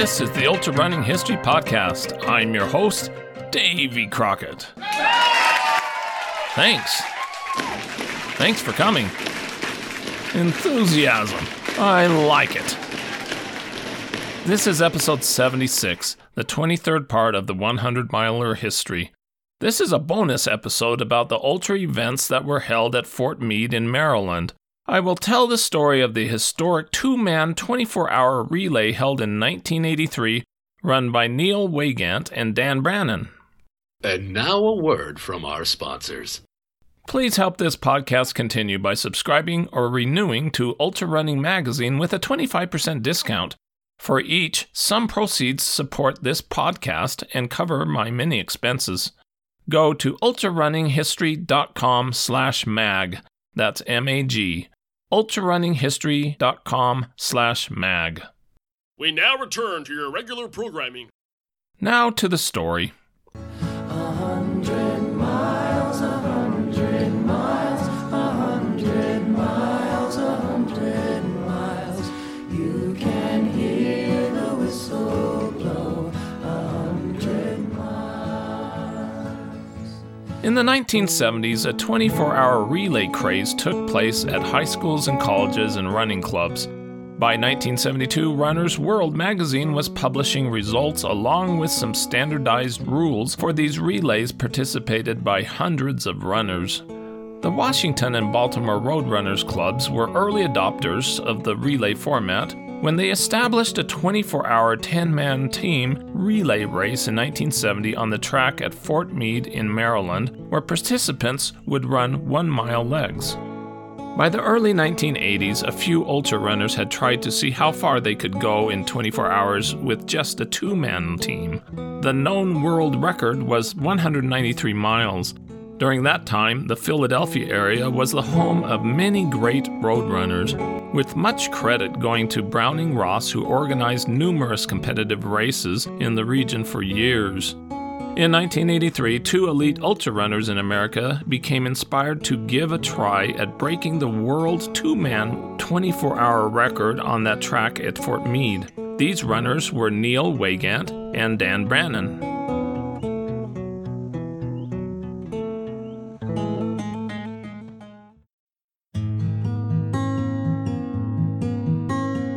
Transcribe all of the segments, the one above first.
This is the Ultra Running History Podcast. I'm your host, Davy Crockett. Thanks. Thanks for coming. Enthusiasm. I like it. This is episode 76, the 23rd part of the 100 miler history. This is a bonus episode about the ultra events that were held at Fort Meade in Maryland. I will tell the story of the historic two man 24 hour relay held in 1983, run by Neil Weygandt and Dan Brannen. And now a word from our sponsors. Please help this podcast continue by subscribing or renewing to Ultra Running Magazine with a 25% discount. For each, some proceeds support this podcast and cover my many expenses. Go to ultrarunninghistory.com slash mag. That's M-A-G ultrarunninghistory.com slash mag. We now return to your regular programming. Now to the story. In the 1970s, a 24 hour relay craze took place at high schools and colleges and running clubs. By 1972, Runner's World magazine was publishing results along with some standardized rules for these relays participated by hundreds of runners. The Washington and Baltimore Roadrunners clubs were early adopters of the relay format when they established a 24 hour 10 man team relay race in 1970 on the track at Fort Meade in Maryland, where participants would run one mile legs. By the early 1980s, a few ultra runners had tried to see how far they could go in 24 hours with just a two man team. The known world record was 193 miles. During that time, the Philadelphia area was the home of many great road runners, with much credit going to Browning Ross, who organized numerous competitive races in the region for years. In 1983, two elite ultra runners in America became inspired to give a try at breaking the world's two man 24 hour record on that track at Fort Meade. These runners were Neil Weygandt and Dan Brannen.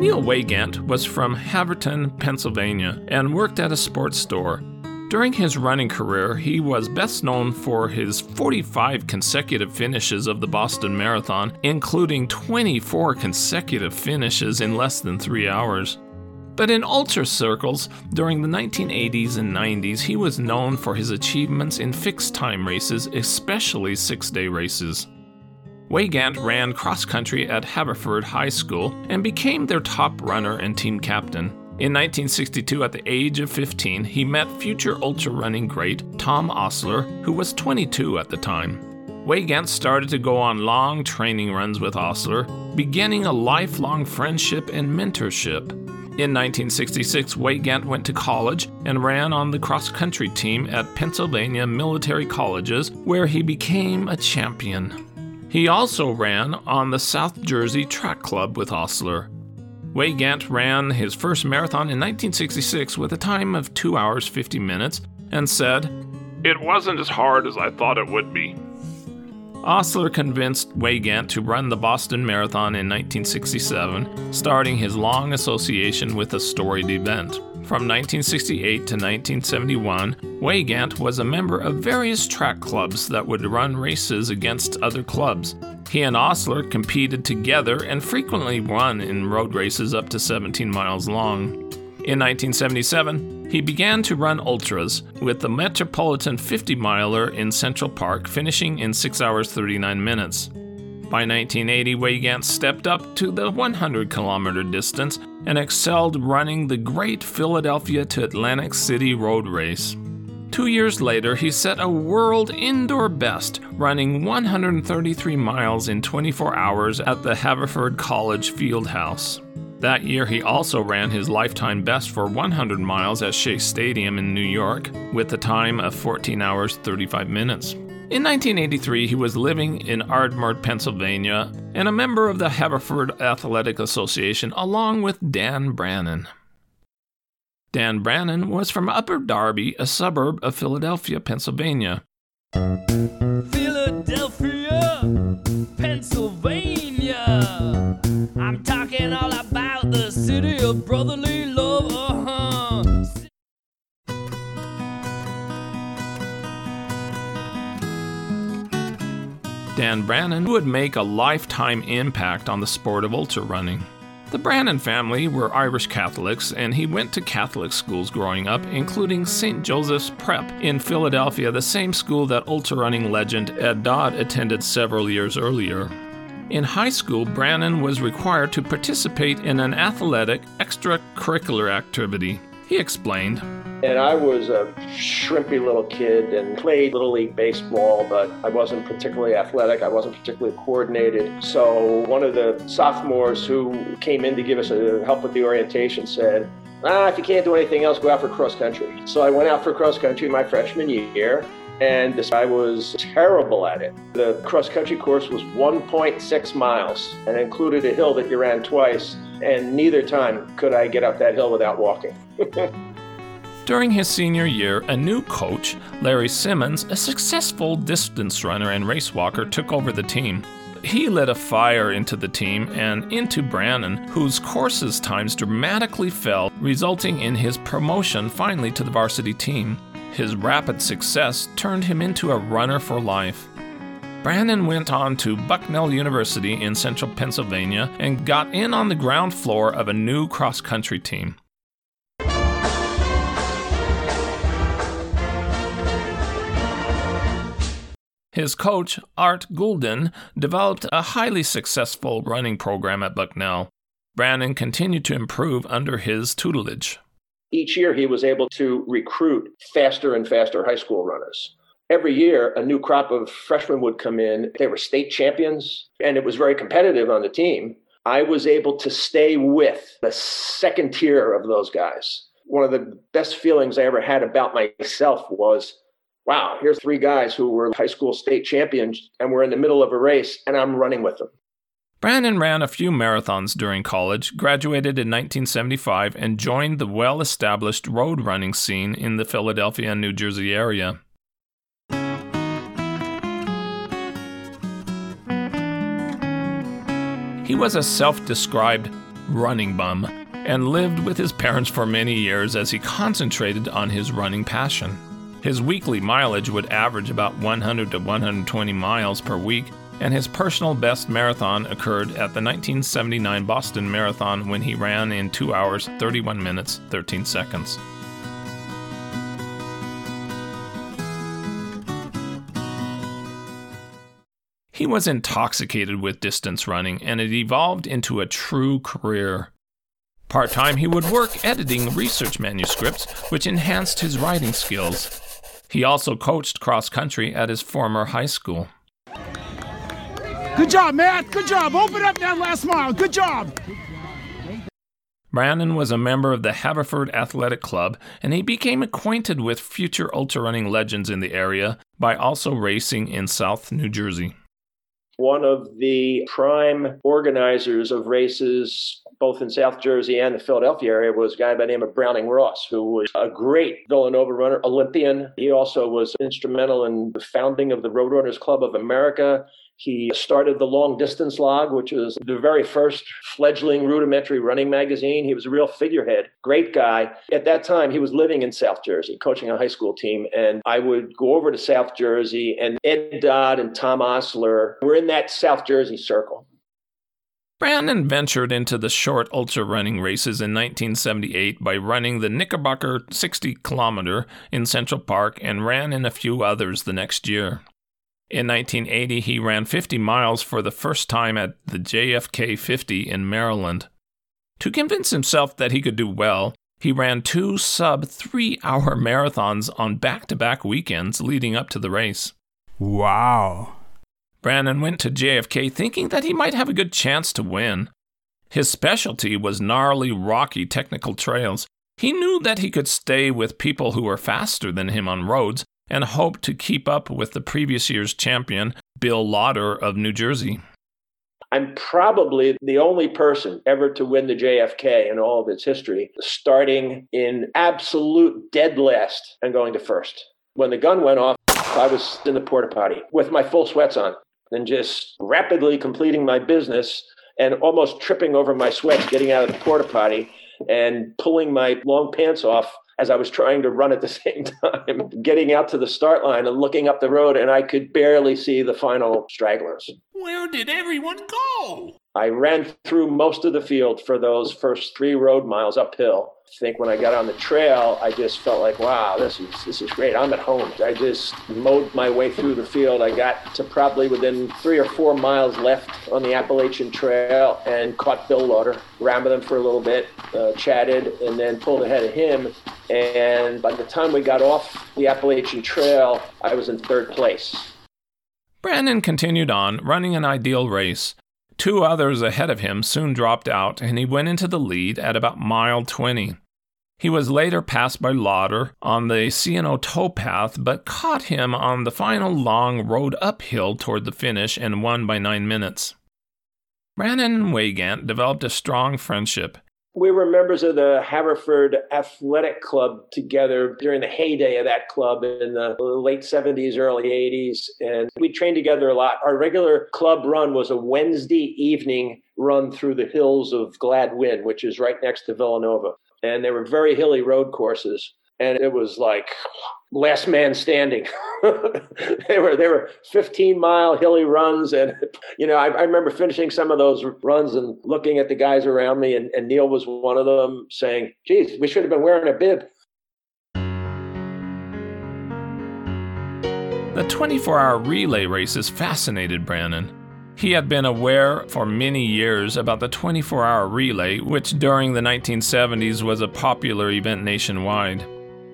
Neil Weygandt was from Havertown, Pennsylvania, and worked at a sports store. During his running career, he was best known for his 45 consecutive finishes of the Boston Marathon, including 24 consecutive finishes in less than three hours. But in ultra circles, during the 1980s and 90s, he was known for his achievements in fixed time races, especially six day races. Weygandt ran cross country at Haverford High School and became their top runner and team captain. In 1962, at the age of 15, he met future ultra running great Tom Osler, who was 22 at the time. Weygandt started to go on long training runs with Osler, beginning a lifelong friendship and mentorship. In 1966, Weygandt went to college and ran on the cross country team at Pennsylvania Military Colleges, where he became a champion. He also ran on the South Jersey Track Club with Osler. Weygandt ran his first marathon in 1966 with a time of 2 hours 50 minutes and said, It wasn't as hard as I thought it would be. Osler convinced Weygandt to run the Boston Marathon in 1967, starting his long association with the storied event. From 1968 to 1971, Weygandt was a member of various track clubs that would run races against other clubs. He and Osler competed together and frequently won in road races up to 17 miles long. In 1977, he began to run ultras, with the Metropolitan 50 miler in Central Park finishing in 6 hours 39 minutes. By 1980, Weygandt stepped up to the 100 kilometer distance and excelled running the Great Philadelphia to Atlantic City road race. Two years later, he set a world indoor best, running 133 miles in 24 hours at the Haverford College Fieldhouse. That year, he also ran his lifetime best for 100 miles at Shea Stadium in New York, with a time of 14 hours 35 minutes. In 1983, he was living in Ardmore, Pennsylvania, and a member of the Haverford Athletic Association along with Dan Brannen. Dan Brannen was from Upper Darby, a suburb of Philadelphia, Pennsylvania. Philadelphia, Pennsylvania. I'm talking all about the city of brotherly love. Dan Brannen would make a lifetime impact on the sport of ultra running. The Brannen family were Irish Catholics, and he went to Catholic schools growing up, including St. Joseph's Prep in Philadelphia, the same school that ultra running legend Ed Dodd attended several years earlier. In high school, Brannen was required to participate in an athletic extracurricular activity. He explained, And I was a shrimpy little kid and played Little League Baseball, but I wasn't particularly athletic. I wasn't particularly coordinated. So one of the sophomores who came in to give us a help with the orientation said, ah, if you can't do anything else, go out for cross country. So I went out for cross country my freshman year. And I was terrible at it. The cross country course was 1.6 miles and included a hill that you ran twice. And neither time could I get up that hill without walking. During his senior year, a new coach, Larry Simmons, a successful distance runner and race walker, took over the team. He lit a fire into the team and into Brannen, whose courses times dramatically fell, resulting in his promotion finally to the varsity team. His rapid success turned him into a runner for life. Brannen went on to Bucknell University in central Pennsylvania and got in on the ground floor of a new cross country team. His coach, Art Goulden, developed a highly successful running program at Bucknell. Brannen continued to improve under his tutelage. Each year, he was able to recruit faster and faster high school runners. Every year, a new crop of freshmen would come in. They were state champions, and it was very competitive on the team. I was able to stay with the second tier of those guys. One of the best feelings I ever had about myself was wow, here's three guys who were high school state champions, and we're in the middle of a race, and I'm running with them. Brannen ran a few marathons during college, graduated in 1975, and joined the well established road running scene in the Philadelphia and New Jersey area. He was a self described running bum and lived with his parents for many years as he concentrated on his running passion. His weekly mileage would average about 100 to 120 miles per week, and his personal best marathon occurred at the 1979 Boston Marathon when he ran in 2 hours 31 minutes 13 seconds. He was intoxicated with distance running, and it evolved into a true career. Part time, he would work editing research manuscripts, which enhanced his writing skills. He also coached cross country at his former high school. Good job, Matt. Good job. Open up that last mile. Good job. Brannen was a member of the Haverford Athletic Club, and he became acquainted with future ultra running legends in the area by also racing in South New Jersey. One of the prime organizers of races, both in South Jersey and the Philadelphia area, was a guy by the name of Browning Ross, who was a great Villanova runner, Olympian. He also was instrumental in the founding of the Roadrunners Club of America. He started the Long Distance Log, which was the very first fledgling rudimentary running magazine. He was a real figurehead, great guy. At that time, he was living in South Jersey, coaching a high school team. And I would go over to South Jersey, and Ed Dodd and Tom Osler were in that South Jersey circle. Brannen ventured into the short ultra running races in 1978 by running the Knickerbocker 60 kilometer in Central Park and ran in a few others the next year. In 1980, he ran 50 miles for the first time at the JFK 50 in Maryland. To convince himself that he could do well, he ran two sub three hour marathons on back to back weekends leading up to the race. Wow. Brannen went to JFK thinking that he might have a good chance to win. His specialty was gnarly, rocky technical trails. He knew that he could stay with people who were faster than him on roads and hoped to keep up with the previous year's champion, Bill Lauder of New Jersey. I'm probably the only person ever to win the JFK in all of its history, starting in absolute dead last and going to first. When the gun went off, I was in the porta potty with my full sweats on and just rapidly completing my business and almost tripping over my sweats getting out of the porta potty and pulling my long pants off as I was trying to run at the same time, getting out to the start line and looking up the road, and I could barely see the final stragglers. Where did everyone go? I ran through most of the field for those first three road miles uphill. I think when I got on the trail, I just felt like, wow, this is this is great. I'm at home. I just mowed my way through the field. I got to probably within three or four miles left on the Appalachian Trail and caught Bill Lauter, ran with him for a little bit, uh, chatted, and then pulled ahead of him. And by the time we got off the Appalachian Trail, I was in third place. Brannen continued on, running an ideal race. Two others ahead of him soon dropped out, and he went into the lead at about mile 20. He was later passed by Lauder on the C&O towpath, but caught him on the final long road uphill toward the finish and won by nine minutes. Brannen and Weygandt developed a strong friendship. We were members of the Haverford Athletic Club together during the heyday of that club in the late 70s, early 80s. And we trained together a lot. Our regular club run was a Wednesday evening run through the hills of Gladwyne, which is right next to Villanova. And they were very hilly road courses. And it was like last man standing. they were they were 15 mile hilly runs, and you know I, I, remember finishing some of those runs and looking at the guys around me, and, and Neil was one of them, saying, "Geez, we should have been wearing a bib." The 24 hour relay races fascinated Brannen. He had been aware for many years about the 24 hour relay, which during the 1970s was a popular event nationwide.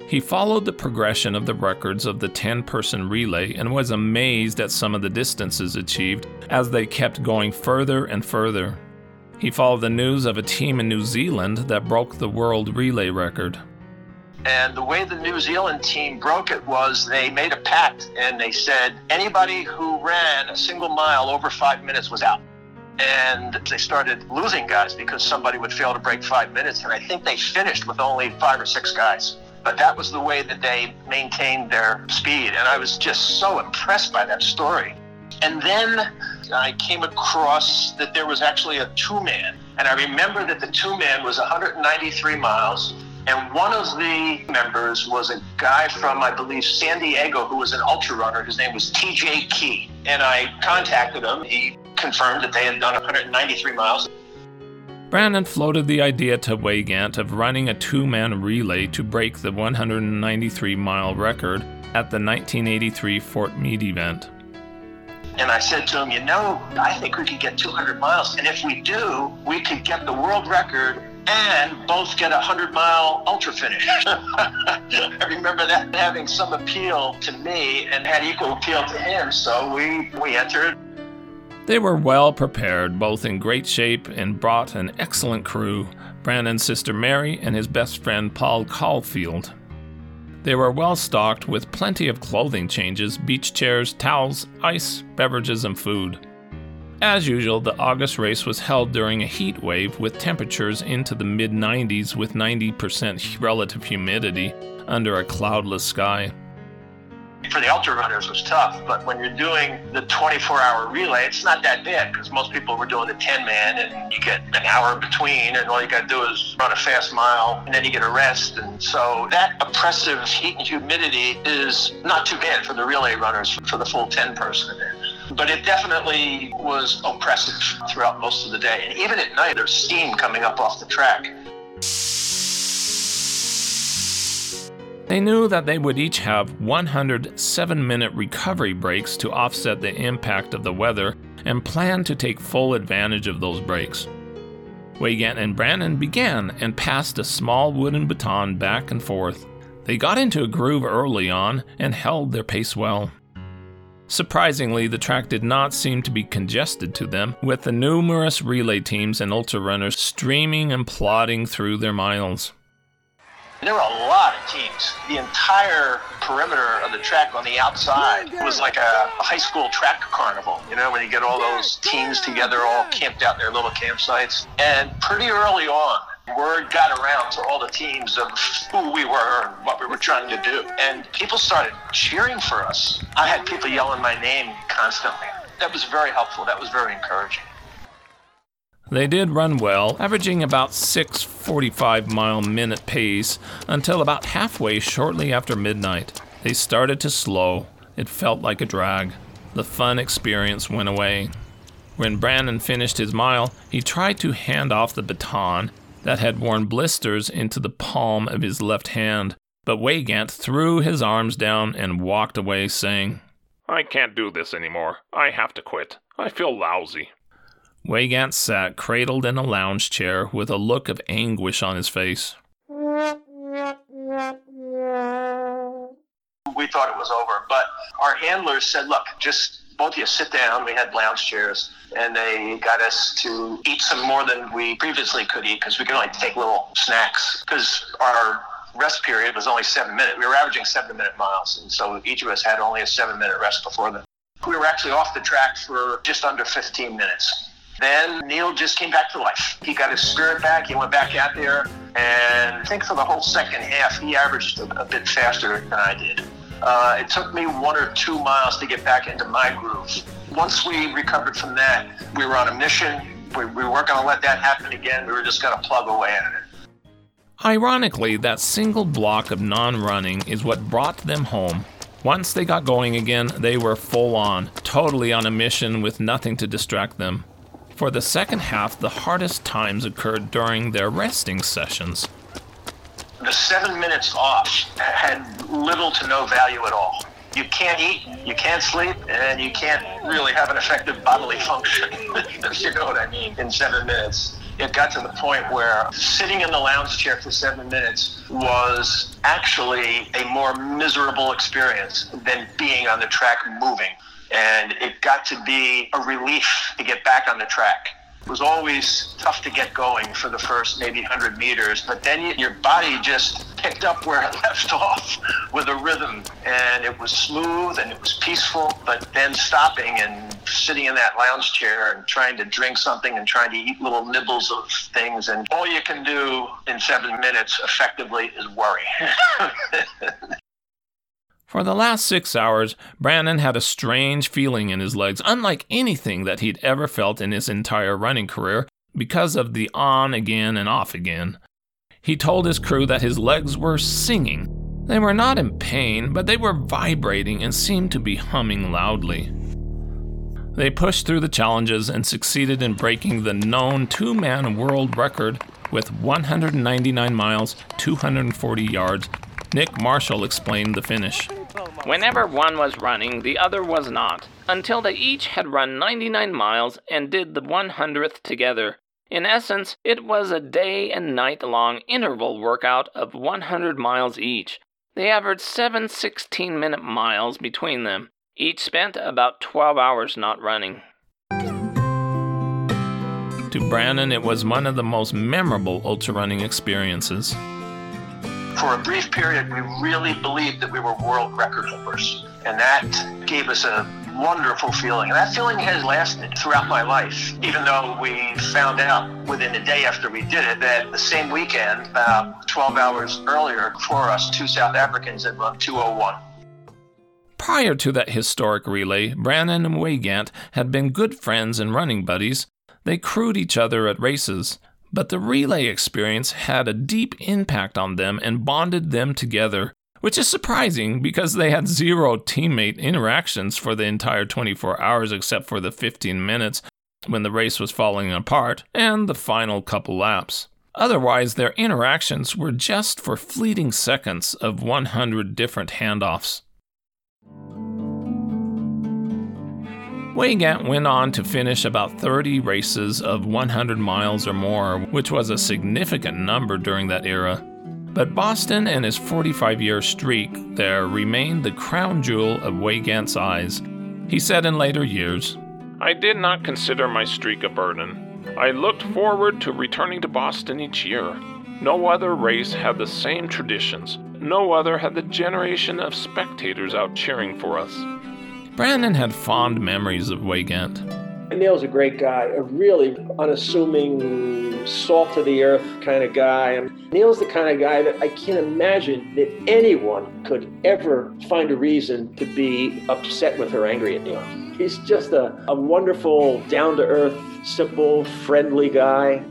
He followed the progression of the records of the 10 person relay and was amazed at some of the distances achieved as they kept going further and further. He followed the news of a team in New Zealand that broke the world relay record. And the way the New Zealand team broke it was they made a pact and they said anybody who ran a single mile over five minutes was out. And they started losing guys because somebody would fail to break five minutes. And I think they finished with only five or six guys. But that was the way that they maintained their speed. And I was just so impressed by that story. And then I came across that there was actually a two man. And I remember that the two man was 193 miles. And one of the members was a guy from, I believe, San Diego, who was an ultra runner. His name was TJ Key. And I contacted him. He confirmed that they had done 193 miles. Brannen floated the idea to Weygandt of running a two man relay to break the 193 mile record at the 1983 Fort Meade event. And I said to him, You know, I think we could get 200 miles. And if we do, we could get the world record and both get a 100 mile ultra finish. I remember that having some appeal to me and had equal appeal to him. So we, we entered. They were well prepared, both in great shape, and brought an excellent crew Brannen's sister Mary and his best friend Paul Caulfield. They were well stocked with plenty of clothing changes, beach chairs, towels, ice, beverages, and food. As usual, the August race was held during a heat wave with temperatures into the mid 90s with 90% relative humidity under a cloudless sky for the ultra runners was tough, but when you're doing the 24 hour relay, it's not that bad because most people were doing the 10 man and you get an hour between and all you got to do is run a fast mile and then you get a rest. And so that oppressive heat and humidity is not too bad for the relay runners for the full 10 person event. But it definitely was oppressive throughout most of the day. And even at night, there's steam coming up off the track. They knew that they would each have 107 minute recovery breaks to offset the impact of the weather and planned to take full advantage of those breaks. Weygandt and Brannen began and passed a small wooden baton back and forth. They got into a groove early on and held their pace well. Surprisingly, the track did not seem to be congested to them, with the numerous relay teams and ultra runners streaming and plodding through their miles. There were a lot of teams. The entire perimeter of the track on the outside was like a, a high school track carnival. You know, when you get all those teams together, all camped out in their little campsites. And pretty early on, word got around to all the teams of who we were and what we were trying to do. And people started cheering for us. I had people yelling my name constantly. That was very helpful. That was very encouraging. They did run well, averaging about 6:45 mile minute pace until about halfway shortly after midnight. They started to slow. It felt like a drag. The fun experience went away. When Brannen finished his mile, he tried to hand off the baton that had worn blisters into the palm of his left hand, but Weygandt threw his arms down and walked away saying, I can't do this anymore. I have to quit. I feel lousy. Weygandt sat cradled in a lounge chair with a look of anguish on his face. We thought it was over, but our handlers said, look, just both of you sit down. We had lounge chairs, and they got us to eat some more than we previously could eat because we could only take little snacks because our rest period was only seven minutes. We were averaging seven minute miles, and so each of us had only a seven minute rest before that. We were actually off the track for just under 15 minutes. Then Neil just came back to life. He got his spirit back. He went back out there, and I think for the whole second half, he averaged a, a bit faster than I did. Uh, it took me one or two miles to get back into my groove. Once we recovered from that, we were on a mission. We, we weren't going to let that happen again. We were just going to plug away at it. Ironically, that single block of non running is what brought them home. Once they got going again, they were full on, totally on a mission with nothing to distract them. For the second half, the hardest times occurred during their resting sessions. The seven minutes off had little to no value at all. You can't eat, you can't sleep, and you can't really have an effective bodily function, if you know what I mean, in seven minutes. It got to the point where sitting in the lounge chair for seven minutes was actually a more miserable experience than being on the track moving and it got to be a relief to get back on the track. It was always tough to get going for the first maybe 100 meters, but then you, your body just picked up where it left off with a rhythm, and it was smooth and it was peaceful. But then stopping and sitting in that lounge chair and trying to drink something and trying to eat little nibbles of things, and all you can do in seven minutes effectively is worry. For the last six hours, Brannen had a strange feeling in his legs, unlike anything that he'd ever felt in his entire running career, because of the on again and off again. He told his crew that his legs were singing. They were not in pain, but they were vibrating and seemed to be humming loudly. They pushed through the challenges and succeeded in breaking the known two man world record with 199 miles, 240 yards. Nick Marshall explained the finish. Whenever one was running, the other was not, until they each had run 99 miles and did the 100th together. In essence, it was a day and night long interval workout of 100 miles each. They averaged seven 16 minute miles between them. Each spent about 12 hours not running. To Brannen, it was one of the most memorable ultra running experiences. For a brief period, we really believed that we were world record holders, and that gave us a wonderful feeling. And that feeling has lasted throughout my life, even though we found out within a day after we did it that the same weekend, about 12 hours earlier, for us, two South Africans had run 201. Prior to that historic relay, Brannen and Weygandt had been good friends and running buddies. They crewed each other at races, but the relay experience had a deep impact on them and bonded them together, which is surprising because they had zero teammate interactions for the entire 24 hours except for the 15 minutes when the race was falling apart and the final couple laps. Otherwise, their interactions were just for fleeting seconds of 100 different handoffs. Weygandt went on to finish about 30 races of 100 miles or more, which was a significant number during that era. But Boston and his 45 year streak there remained the crown jewel of Weygandt's eyes. He said in later years, I did not consider my streak a burden. I looked forward to returning to Boston each year. No other race had the same traditions. No other had the generation of spectators out cheering for us. Brannen had fond memories of Weygandt. Neil's a great guy, a really unassuming, salt of the earth kind of guy. And Neil's the kind of guy that I can't imagine that anyone could ever find a reason to be upset with or angry at Neil. He's just a, a wonderful, down to earth, simple, friendly guy.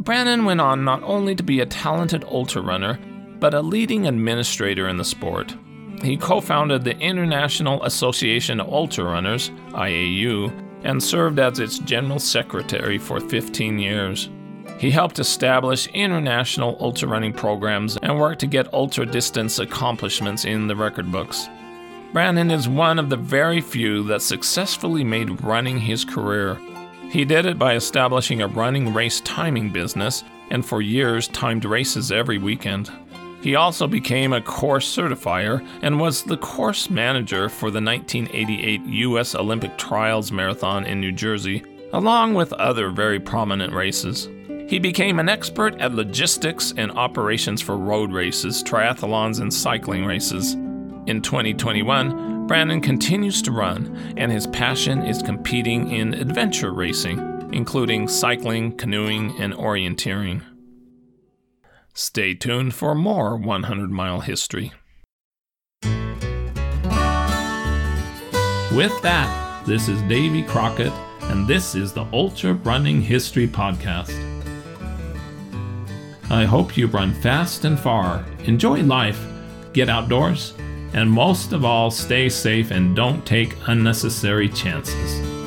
Brannen went on not only to be a talented ultra runner, but a leading administrator in the sport. He co founded the International Association of Ultra Runners, IAU, and served as its general secretary for 15 years. He helped establish international ultra running programs and worked to get ultra distance accomplishments in the record books. Brannen is one of the very few that successfully made running his career. He did it by establishing a running race timing business and for years timed races every weekend. He also became a course certifier and was the course manager for the 1988 U.S. Olympic Trials Marathon in New Jersey, along with other very prominent races. He became an expert at logistics and operations for road races, triathlons, and cycling races. In 2021, Brannen continues to run, and his passion is competing in adventure racing, including cycling, canoeing, and orienteering. Stay tuned for more 100 Mile History. With that, this is Davy Crockett, and this is the Ultra Running History Podcast. I hope you run fast and far, enjoy life, get outdoors, and most of all, stay safe and don't take unnecessary chances.